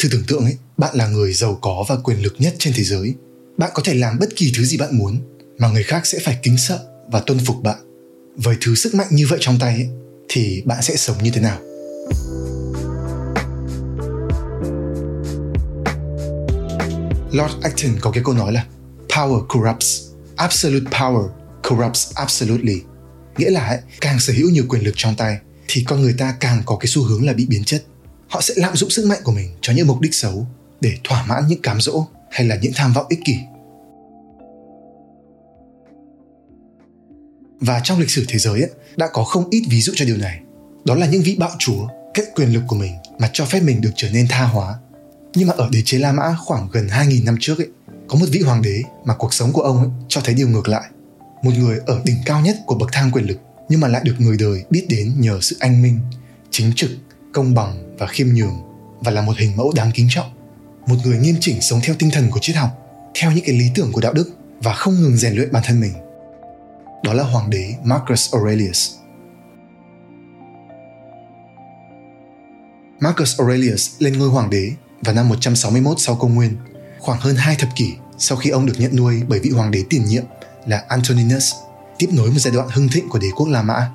thử tưởng tượng ấy bạn là người giàu có và quyền lực nhất trên thế giới bạn có thể làm bất kỳ thứ gì bạn muốn mà người khác sẽ phải kính sợ và tuân phục bạn với thứ sức mạnh như vậy trong tay ấy, thì bạn sẽ sống như thế nào Lord Acton có cái câu nói là Power corrupts, absolute power corrupts absolutely. Nghĩa là ấy, càng sở hữu nhiều quyền lực trong tay thì con người ta càng có cái xu hướng là bị biến chất. Họ sẽ lạm dụng sức mạnh của mình cho những mục đích xấu để thỏa mãn những cám dỗ hay là những tham vọng ích kỷ. Và trong lịch sử thế giới ấy, đã có không ít ví dụ cho điều này. Đó là những vị bạo chúa kết quyền lực của mình mà cho phép mình được trở nên tha hóa. Nhưng mà ở đế chế La Mã khoảng gần 2.000 năm trước ấy, có một vị hoàng đế mà cuộc sống của ông ấy cho thấy điều ngược lại. Một người ở đỉnh cao nhất của bậc thang quyền lực nhưng mà lại được người đời biết đến nhờ sự anh minh, chính trực, công bằng và khiêm nhường và là một hình mẫu đáng kính trọng. Một người nghiêm chỉnh sống theo tinh thần của triết học, theo những cái lý tưởng của đạo đức và không ngừng rèn luyện bản thân mình. Đó là hoàng đế Marcus Aurelius. Marcus Aurelius lên ngôi hoàng đế vào năm 161 sau công nguyên, khoảng hơn hai thập kỷ sau khi ông được nhận nuôi bởi vị hoàng đế tiền nhiệm là Antoninus, tiếp nối một giai đoạn hưng thịnh của đế quốc La Mã.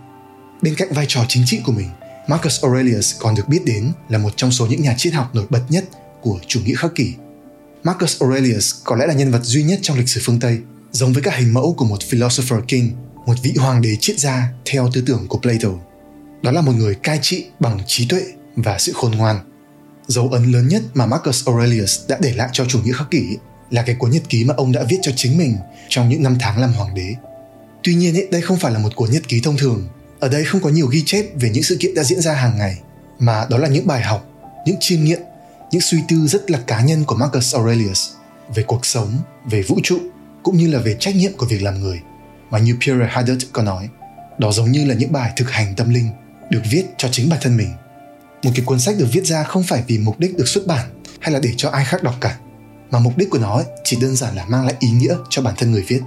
Bên cạnh vai trò chính trị của mình, Marcus Aurelius còn được biết đến là một trong số những nhà triết học nổi bật nhất của chủ nghĩa khắc kỷ. Marcus Aurelius có lẽ là nhân vật duy nhất trong lịch sử phương Tây, giống với các hình mẫu của một philosopher king, một vị hoàng đế triết gia theo tư tưởng của Plato. Đó là một người cai trị bằng trí tuệ và sự khôn ngoan. Dấu ấn lớn nhất mà Marcus Aurelius đã để lại cho chủ nghĩa khắc kỷ là cái cuốn nhật ký mà ông đã viết cho chính mình trong những năm tháng làm hoàng đế. Tuy nhiên, đây không phải là một cuốn nhật ký thông thường. Ở đây không có nhiều ghi chép về những sự kiện đã diễn ra hàng ngày, mà đó là những bài học, những chiêm nghiệm, những suy tư rất là cá nhân của Marcus Aurelius về cuộc sống, về vũ trụ, cũng như là về trách nhiệm của việc làm người. Mà như Pierre Hadot có nói, đó giống như là những bài thực hành tâm linh được viết cho chính bản thân mình. Một cái cuốn sách được viết ra không phải vì mục đích được xuất bản hay là để cho ai khác đọc cả, mà mục đích của nó chỉ đơn giản là mang lại ý nghĩa cho bản thân người viết.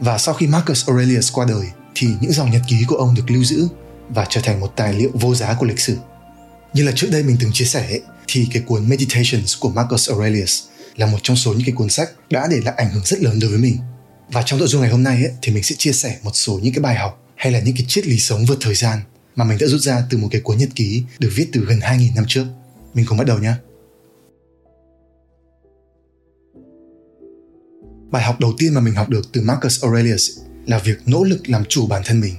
Và sau khi Marcus Aurelius qua đời thì những dòng nhật ký của ông được lưu giữ và trở thành một tài liệu vô giá của lịch sử. Như là trước đây mình từng chia sẻ thì cái cuốn Meditations của Marcus Aurelius là một trong số những cái cuốn sách đã để lại ảnh hưởng rất lớn đối với mình. Và trong nội dung ngày hôm nay ấy, thì mình sẽ chia sẻ một số những cái bài học hay là những cái triết lý sống vượt thời gian mà mình đã rút ra từ một cái cuốn nhật ký được viết từ gần 2.000 năm trước. Mình cùng bắt đầu nhé. Bài học đầu tiên mà mình học được từ Marcus Aurelius là việc nỗ lực làm chủ bản thân mình.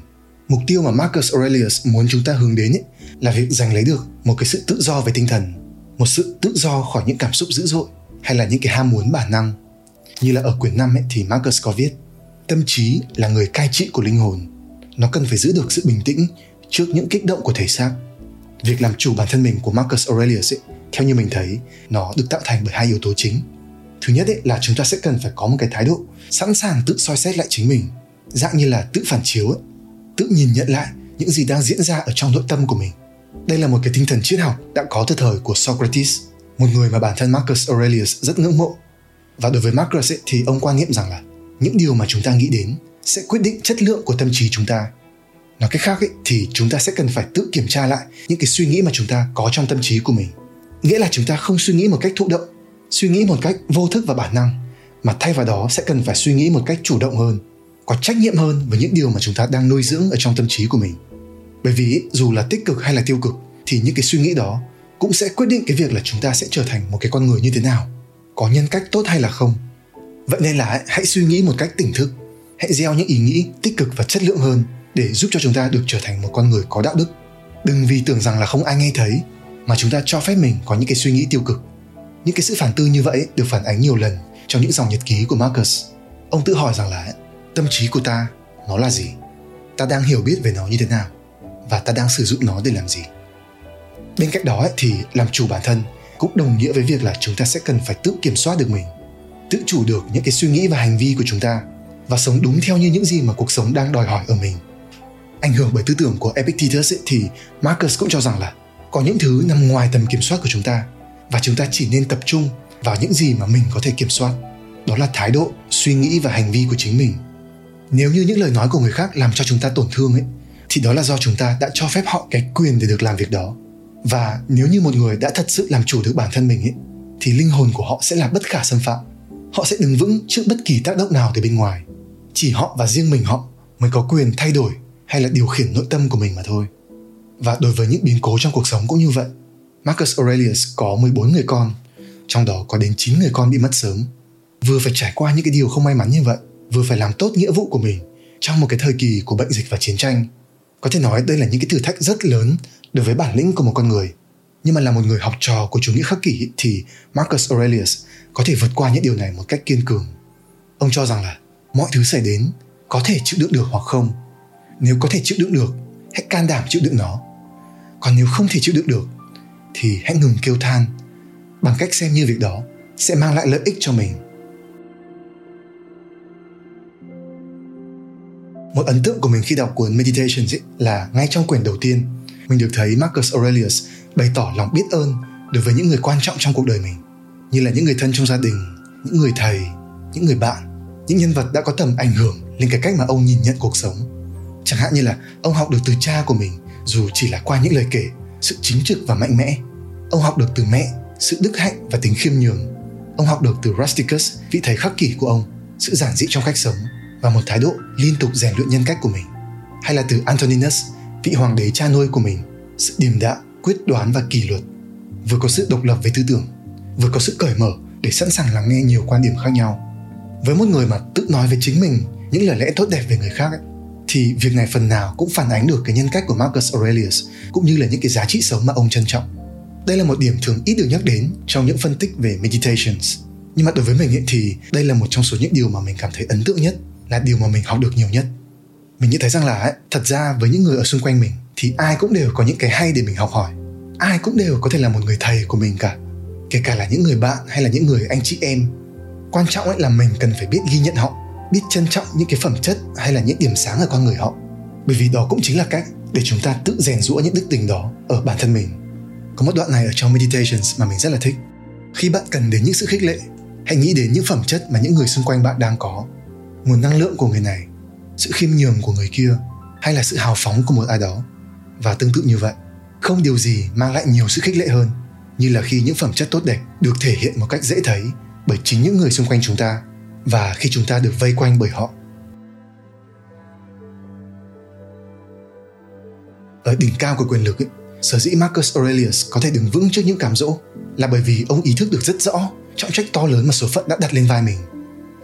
Mục tiêu mà Marcus Aurelius muốn chúng ta hướng đến ấy, là việc giành lấy được một cái sự tự do về tinh thần, một sự tự do khỏi những cảm xúc dữ dội hay là những cái ham muốn bản năng. Như là ở quyển 5 ấy, thì Marcus có viết Tâm trí là người cai trị của linh hồn. Nó cần phải giữ được sự bình tĩnh trước những kích động của thể xác. Việc làm chủ bản thân mình của Marcus Aurelius ấy, theo như mình thấy, nó được tạo thành bởi hai yếu tố chính thứ nhất ấy là chúng ta sẽ cần phải có một cái thái độ sẵn sàng tự soi xét lại chính mình dạng như là tự phản chiếu ấy, tự nhìn nhận lại những gì đang diễn ra ở trong nội tâm của mình. Đây là một cái tinh thần triết học đã có từ thời của Socrates một người mà bản thân Marcus Aurelius rất ngưỡng mộ. Và đối với Marcus ấy, thì ông quan niệm rằng là những điều mà chúng ta nghĩ đến sẽ quyết định chất lượng của tâm trí chúng ta. Nói cách khác ấy, thì chúng ta sẽ cần phải tự kiểm tra lại những cái suy nghĩ mà chúng ta có trong tâm trí của mình. Nghĩa là chúng ta không suy nghĩ một cách thụ động suy nghĩ một cách vô thức và bản năng mà thay vào đó sẽ cần phải suy nghĩ một cách chủ động hơn có trách nhiệm hơn với những điều mà chúng ta đang nuôi dưỡng ở trong tâm trí của mình. Bởi vì dù là tích cực hay là tiêu cực, thì những cái suy nghĩ đó cũng sẽ quyết định cái việc là chúng ta sẽ trở thành một cái con người như thế nào, có nhân cách tốt hay là không. Vậy nên là hãy suy nghĩ một cách tỉnh thức, hãy gieo những ý nghĩ tích cực và chất lượng hơn để giúp cho chúng ta được trở thành một con người có đạo đức. Đừng vì tưởng rằng là không ai nghe thấy mà chúng ta cho phép mình có những cái suy nghĩ tiêu cực. Những cái sự phản tư như vậy được phản ánh nhiều lần trong những dòng nhật ký của Marcus. Ông tự hỏi rằng là tâm trí của ta nó là gì? Ta đang hiểu biết về nó như thế nào? Và ta đang sử dụng nó để làm gì? Bên cạnh đó thì làm chủ bản thân cũng đồng nghĩa với việc là chúng ta sẽ cần phải tự kiểm soát được mình, tự chủ được những cái suy nghĩ và hành vi của chúng ta và sống đúng theo như những gì mà cuộc sống đang đòi hỏi ở mình. Ảnh hưởng bởi tư tưởng của Epictetus ấy, thì Marcus cũng cho rằng là có những thứ nằm ngoài tầm kiểm soát của chúng ta và chúng ta chỉ nên tập trung vào những gì mà mình có thể kiểm soát đó là thái độ suy nghĩ và hành vi của chính mình nếu như những lời nói của người khác làm cho chúng ta tổn thương ấy thì đó là do chúng ta đã cho phép họ cái quyền để được làm việc đó. Và nếu như một người đã thật sự làm chủ được bản thân mình ấy, thì linh hồn của họ sẽ là bất khả xâm phạm. Họ sẽ đứng vững trước bất kỳ tác động nào từ bên ngoài. Chỉ họ và riêng mình họ mới có quyền thay đổi hay là điều khiển nội tâm của mình mà thôi. Và đối với những biến cố trong cuộc sống cũng như vậy Marcus Aurelius có 14 người con trong đó có đến 9 người con bị mất sớm. Vừa phải trải qua những cái điều không may mắn như vậy vừa phải làm tốt nghĩa vụ của mình trong một cái thời kỳ của bệnh dịch và chiến tranh có thể nói đây là những cái thử thách rất lớn đối với bản lĩnh của một con người nhưng mà là một người học trò của chủ nghĩa khắc kỷ thì Marcus Aurelius có thể vượt qua những điều này một cách kiên cường. Ông cho rằng là mọi thứ xảy đến có thể chịu đựng được hoặc không. Nếu có thể chịu đựng được, hãy can đảm chịu đựng nó. Còn nếu không thể chịu đựng được thì hãy ngừng kêu than bằng cách xem như việc đó sẽ mang lại lợi ích cho mình. Một ấn tượng của mình khi đọc cuốn Meditations ấy là ngay trong quyển đầu tiên, mình được thấy Marcus Aurelius bày tỏ lòng biết ơn đối với những người quan trọng trong cuộc đời mình như là những người thân trong gia đình những người thầy những người bạn những nhân vật đã có tầm ảnh hưởng lên cái cách mà ông nhìn nhận cuộc sống. Chẳng hạn như là ông học được từ cha của mình dù chỉ là qua những lời kể sự chính trực và mạnh mẽ. Ông học được từ mẹ sự đức hạnh và tính khiêm nhường. Ông học được từ rusticus vị thầy khắc kỷ của ông sự giản dị trong cách sống và một thái độ liên tục rèn luyện nhân cách của mình hay là từ antoninus vị hoàng đế cha nuôi của mình sự điềm đạm quyết đoán và kỷ luật vừa có sự độc lập về tư tưởng vừa có sự cởi mở để sẵn sàng lắng nghe nhiều quan điểm khác nhau với một người mà tự nói về chính mình những lời lẽ tốt đẹp về người khác ấy, thì việc này phần nào cũng phản ánh được cái nhân cách của Marcus Aurelius cũng như là những cái giá trị sống mà ông trân trọng. Đây là một điểm thường ít được nhắc đến trong những phân tích về meditations. Nhưng mà đối với mình ấy, thì đây là một trong số những điều mà mình cảm thấy ấn tượng nhất, là điều mà mình học được nhiều nhất. Mình nhận thấy rằng là ấy, thật ra với những người ở xung quanh mình thì ai cũng đều có những cái hay để mình học hỏi. Ai cũng đều có thể là một người thầy của mình cả kể cả là những người bạn hay là những người anh chị em. Quan trọng ấy là mình cần phải biết ghi nhận họ biết trân trọng những cái phẩm chất hay là những điểm sáng ở con người họ. Bởi vì đó cũng chính là cách để chúng ta tự rèn rũa những đức tình đó ở bản thân mình. Có một đoạn này ở trong meditations mà mình rất là thích. Khi bạn cần đến những sự khích lệ hãy nghĩ đến những phẩm chất mà những người xung quanh bạn đang có nguồn năng lượng của người này sự khiêm nhường của người kia hay là sự hào phóng của một ai đó. Và tương tự như vậy không điều gì mang lại nhiều sự khích lệ hơn như là khi những phẩm chất tốt đẹp được thể hiện một cách dễ thấy bởi chính những người xung quanh chúng ta và khi chúng ta được vây quanh bởi họ. Ở đỉnh cao của quyền lực ấy, sở dĩ Marcus Aurelius có thể đứng vững trước những cám dỗ là bởi vì ông ý thức được rất rõ trọng trách to lớn mà số phận đã đặt lên vai mình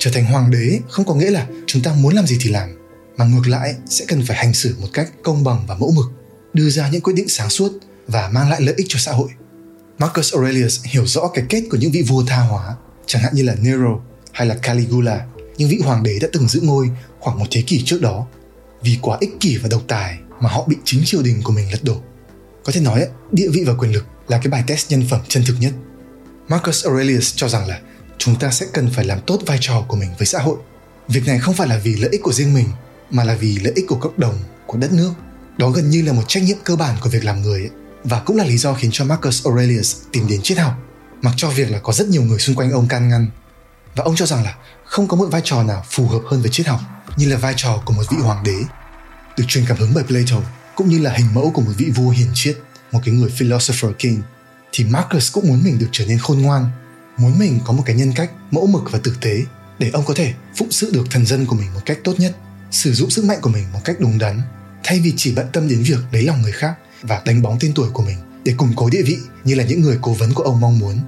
trở thành hoàng đế không có nghĩa là chúng ta muốn làm gì thì làm mà ngược lại sẽ cần phải hành xử một cách công bằng và mẫu mực đưa ra những quyết định sáng suốt và mang lại lợi ích cho xã hội. Marcus Aurelius hiểu rõ cái kết của những vị vua tha hóa, chẳng hạn như là Nero hay là Caligula, những vị hoàng đế đã từng giữ ngôi khoảng một thế kỷ trước đó. Vì quá ích kỷ và độc tài mà họ bị chính triều đình của mình lật đổ. Có thể nói, địa vị và quyền lực là cái bài test nhân phẩm chân thực nhất. Marcus Aurelius cho rằng là chúng ta sẽ cần phải làm tốt vai trò của mình với xã hội. Việc này không phải là vì lợi ích của riêng mình, mà là vì lợi ích của cộng đồng, của đất nước đó gần như là một trách nhiệm cơ bản của việc làm người ấy. và cũng là lý do khiến cho Marcus Aurelius tìm đến triết học mặc cho việc là có rất nhiều người xung quanh ông can ngăn và ông cho rằng là không có một vai trò nào phù hợp hơn với triết học như là vai trò của một vị hoàng đế được truyền cảm hứng bởi Plato cũng như là hình mẫu của một vị vua hiền triết một cái người philosopher king thì Marcus cũng muốn mình được trở nên khôn ngoan muốn mình có một cái nhân cách mẫu mực và tử tế để ông có thể phụng sự được thần dân của mình một cách tốt nhất sử dụng sức mạnh của mình một cách đúng đắn thay vì chỉ bận tâm đến việc lấy lòng người khác và đánh bóng tên tuổi của mình để củng cố địa vị như là những người cố vấn của ông mong muốn.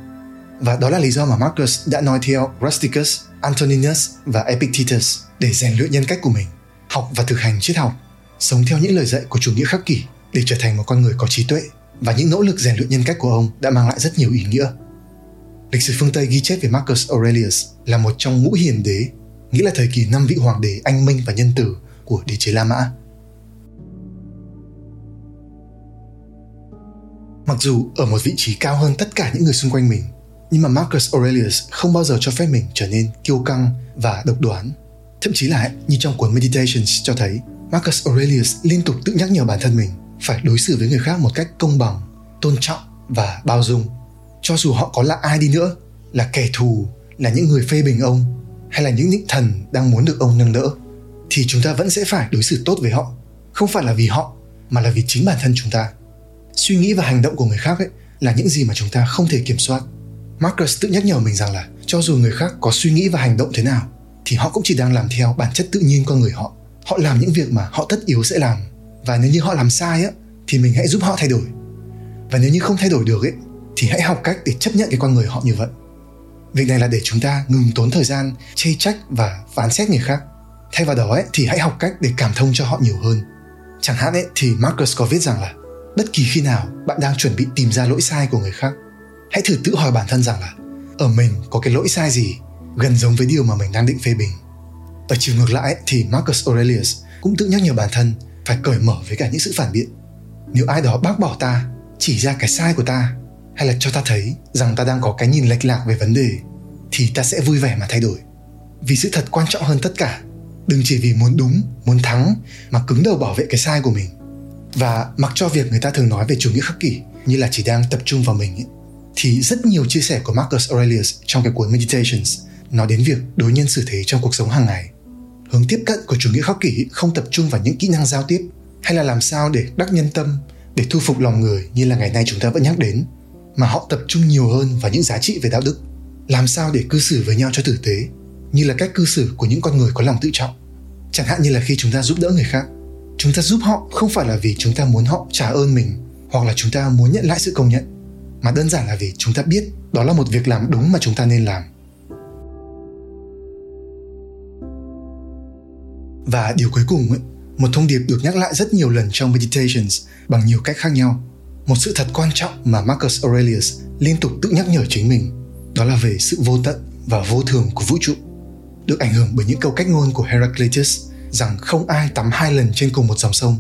Và đó là lý do mà Marcus đã nói theo Rusticus, Antoninus và Epictetus để rèn luyện nhân cách của mình, học và thực hành triết học, sống theo những lời dạy của chủ nghĩa khắc kỷ để trở thành một con người có trí tuệ và những nỗ lực rèn luyện nhân cách của ông đã mang lại rất nhiều ý nghĩa. Lịch sử phương Tây ghi chép về Marcus Aurelius là một trong ngũ hiền đế, nghĩa là thời kỳ năm vị hoàng đế anh minh và nhân tử của đế chế La Mã Mặc dù ở một vị trí cao hơn tất cả những người xung quanh mình, nhưng mà Marcus Aurelius không bao giờ cho phép mình trở nên kiêu căng và độc đoán. Thậm chí là như trong cuốn Meditations cho thấy, Marcus Aurelius liên tục tự nhắc nhở bản thân mình phải đối xử với người khác một cách công bằng, tôn trọng và bao dung. Cho dù họ có là ai đi nữa, là kẻ thù, là những người phê bình ông, hay là những những thần đang muốn được ông nâng đỡ, thì chúng ta vẫn sẽ phải đối xử tốt với họ. Không phải là vì họ, mà là vì chính bản thân chúng ta. Suy nghĩ và hành động của người khác ấy là những gì mà chúng ta không thể kiểm soát. Marcus tự nhắc nhở mình rằng là cho dù người khác có suy nghĩ và hành động thế nào thì họ cũng chỉ đang làm theo bản chất tự nhiên con người họ. Họ làm những việc mà họ tất yếu sẽ làm. Và nếu như họ làm sai á thì mình hãy giúp họ thay đổi. Và nếu như không thay đổi được ấy thì hãy học cách để chấp nhận cái con người họ như vậy. Việc này là để chúng ta ngừng tốn thời gian chê trách và phán xét người khác. Thay vào đó ấy, thì hãy học cách để cảm thông cho họ nhiều hơn. Chẳng hạn ấy thì Marcus có viết rằng là bất kỳ khi nào bạn đang chuẩn bị tìm ra lỗi sai của người khác hãy thử tự hỏi bản thân rằng là ở mình có cái lỗi sai gì gần giống với điều mà mình đang định phê bình? Ở chiều ngược lại thì Marcus Aurelius cũng tự nhắc nhở bản thân phải cởi mở với cả những sự phản biện. Nếu ai đó bác bỏ ta chỉ ra cái sai của ta hay là cho ta thấy rằng ta đang có cái nhìn lệch lạc về vấn đề thì ta sẽ vui vẻ mà thay đổi. Vì sự thật quan trọng hơn tất cả đừng chỉ vì muốn đúng muốn thắng mà cứng đầu bảo vệ cái sai của mình. Và mặc cho việc người ta thường nói về chủ nghĩa khắc kỷ như là chỉ đang tập trung vào mình ấy, thì rất nhiều chia sẻ của Marcus Aurelius trong cái cuốn Meditations nói đến việc đối nhân xử thế trong cuộc sống hàng ngày. Hướng tiếp cận của chủ nghĩa khắc kỷ không tập trung vào những kỹ năng giao tiếp hay là làm sao để đắc nhân tâm, để thu phục lòng người như là ngày nay chúng ta vẫn nhắc đến, mà họ tập trung nhiều hơn vào những giá trị về đạo đức. Làm sao để cư xử với nhau cho tử tế, như là cách cư xử của những con người có lòng tự trọng. Chẳng hạn như là khi chúng ta giúp đỡ người khác, chúng ta giúp họ không phải là vì chúng ta muốn họ trả ơn mình hoặc là chúng ta muốn nhận lại sự công nhận mà đơn giản là vì chúng ta biết đó là một việc làm đúng mà chúng ta nên làm và điều cuối cùng ấy, một thông điệp được nhắc lại rất nhiều lần trong meditations bằng nhiều cách khác nhau một sự thật quan trọng mà Marcus Aurelius liên tục tự nhắc nhở chính mình, đó là về sự vô tận và vô thường của vũ trụ. Được ảnh hưởng bởi những câu cách ngôn của Heraclitus rằng không ai tắm hai lần trên cùng một dòng sông,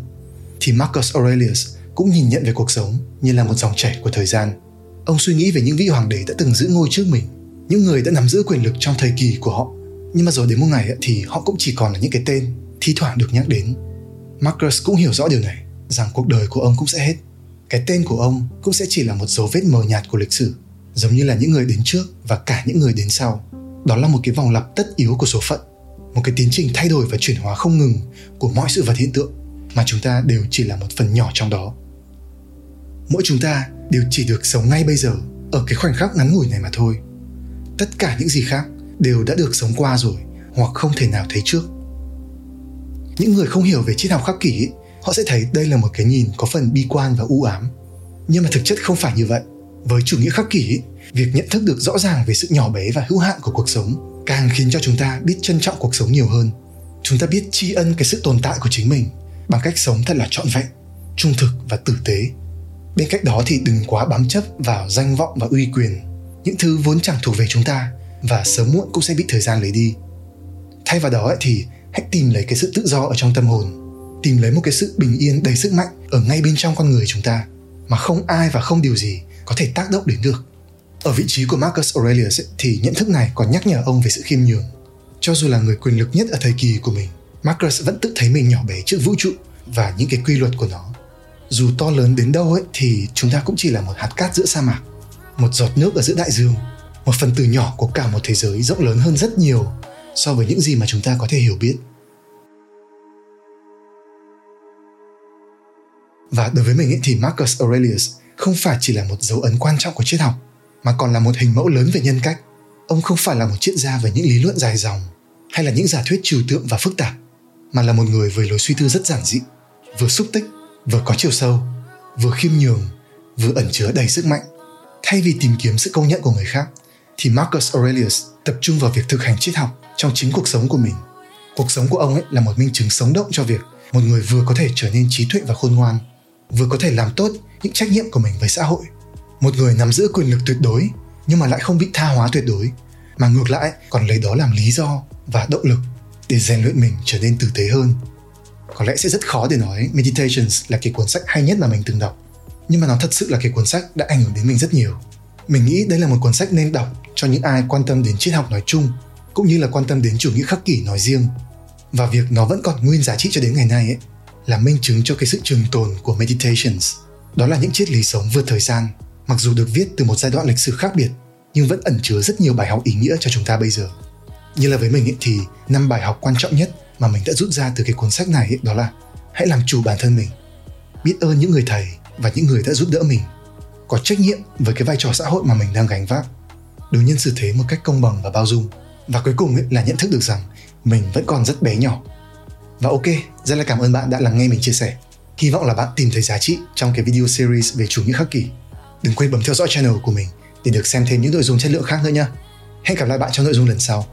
thì Marcus Aurelius cũng nhìn nhận về cuộc sống như là một dòng chảy của thời gian. Ông suy nghĩ về những vị hoàng đế đã từng giữ ngôi trước mình, những người đã nắm giữ quyền lực trong thời kỳ của họ. Nhưng mà rồi đến một ngày thì họ cũng chỉ còn là những cái tên, thi thoảng được nhắc đến. Marcus cũng hiểu rõ điều này, rằng cuộc đời của ông cũng sẽ hết cái tên của ông cũng sẽ chỉ là một dấu vết mờ nhạt của lịch sử, giống như là những người đến trước và cả những người đến sau. Đó là một cái vòng lặp tất yếu của số phận, một cái tiến trình thay đổi và chuyển hóa không ngừng của mọi sự vật hiện tượng mà chúng ta đều chỉ là một phần nhỏ trong đó. Mỗi chúng ta đều chỉ được sống ngay bây giờ, ở cái khoảnh khắc ngắn ngủi này mà thôi. Tất cả những gì khác đều đã được sống qua rồi, hoặc không thể nào thấy trước. Những người không hiểu về triết học khắc kỷ họ sẽ thấy đây là một cái nhìn có phần bi quan và u ám. Nhưng mà thực chất không phải như vậy. Với chủ nghĩa khắc kỷ, việc nhận thức được rõ ràng về sự nhỏ bé và hữu hạn của cuộc sống càng khiến cho chúng ta biết trân trọng cuộc sống nhiều hơn. Chúng ta biết tri ân cái sự tồn tại của chính mình bằng cách sống thật là trọn vẹn, trung thực và tử tế. Bên cạnh đó thì đừng quá bám chấp vào danh vọng và uy quyền. Những thứ vốn chẳng thuộc về chúng ta và sớm muộn cũng sẽ bị thời gian lấy đi. Thay vào đó thì hãy tìm lấy cái sự tự do ở trong tâm hồn tìm lấy một cái sự bình yên đầy sức mạnh ở ngay bên trong con người chúng ta mà không ai và không điều gì có thể tác động đến được. Ở vị trí của Marcus Aurelius ấy, thì nhận thức này còn nhắc nhở ông về sự khiêm nhường. Cho dù là người quyền lực nhất ở thời kỳ của mình Marcus vẫn tự thấy mình nhỏ bé trước vũ trụ và những cái quy luật của nó. Dù to lớn đến đâu ấy thì chúng ta cũng chỉ là một hạt cát giữa sa mạc một giọt nước ở giữa đại dương một phần tử nhỏ của cả một thế giới rộng lớn hơn rất nhiều so với những gì mà chúng ta có thể hiểu biết. Và đối với mình ấy thì Marcus Aurelius không phải chỉ là một dấu ấn quan trọng của triết học, mà còn là một hình mẫu lớn về nhân cách. Ông không phải là một triết gia về những lý luận dài dòng, hay là những giả thuyết trừu tượng và phức tạp, mà là một người với lối suy tư rất giản dị, vừa xúc tích, vừa có chiều sâu, vừa khiêm nhường, vừa ẩn chứa đầy sức mạnh. Thay vì tìm kiếm sự công nhận của người khác, thì Marcus Aurelius tập trung vào việc thực hành triết học trong chính cuộc sống của mình. Cuộc sống của ông ấy là một minh chứng sống động cho việc một người vừa có thể trở nên trí tuệ và khôn ngoan vừa có thể làm tốt những trách nhiệm của mình với xã hội. Một người nắm giữ quyền lực tuyệt đối nhưng mà lại không bị tha hóa tuyệt đối, mà ngược lại còn lấy đó làm lý do và động lực để rèn luyện mình trở nên tử tế hơn. Có lẽ sẽ rất khó để nói Meditations là cái cuốn sách hay nhất mà mình từng đọc, nhưng mà nó thật sự là cái cuốn sách đã ảnh hưởng đến mình rất nhiều. Mình nghĩ đây là một cuốn sách nên đọc cho những ai quan tâm đến triết học nói chung, cũng như là quan tâm đến chủ nghĩa khắc kỷ nói riêng. Và việc nó vẫn còn nguyên giá trị cho đến ngày nay ấy là minh chứng cho cái sự trường tồn của Meditations. Đó là những triết lý sống vượt thời gian mặc dù được viết từ một giai đoạn lịch sử khác biệt nhưng vẫn ẩn chứa rất nhiều bài học ý nghĩa cho chúng ta bây giờ. Như là với mình ấy, thì năm bài học quan trọng nhất mà mình đã rút ra từ cái cuốn sách này ấy, đó là hãy làm chủ bản thân mình. Biết ơn những người thầy và những người đã giúp đỡ mình. Có trách nhiệm với cái vai trò xã hội mà mình đang gánh vác. Đối nhân xử thế một cách công bằng và bao dung. Và cuối cùng ấy là nhận thức được rằng mình vẫn còn rất bé nhỏ và ok, rất là cảm ơn bạn đã lắng nghe mình chia sẻ. Hy vọng là bạn tìm thấy giá trị trong cái video series về chủ nghĩa khắc kỷ. Đừng quên bấm theo dõi channel của mình để được xem thêm những nội dung chất lượng khác nữa nha. Hẹn gặp lại bạn trong nội dung lần sau.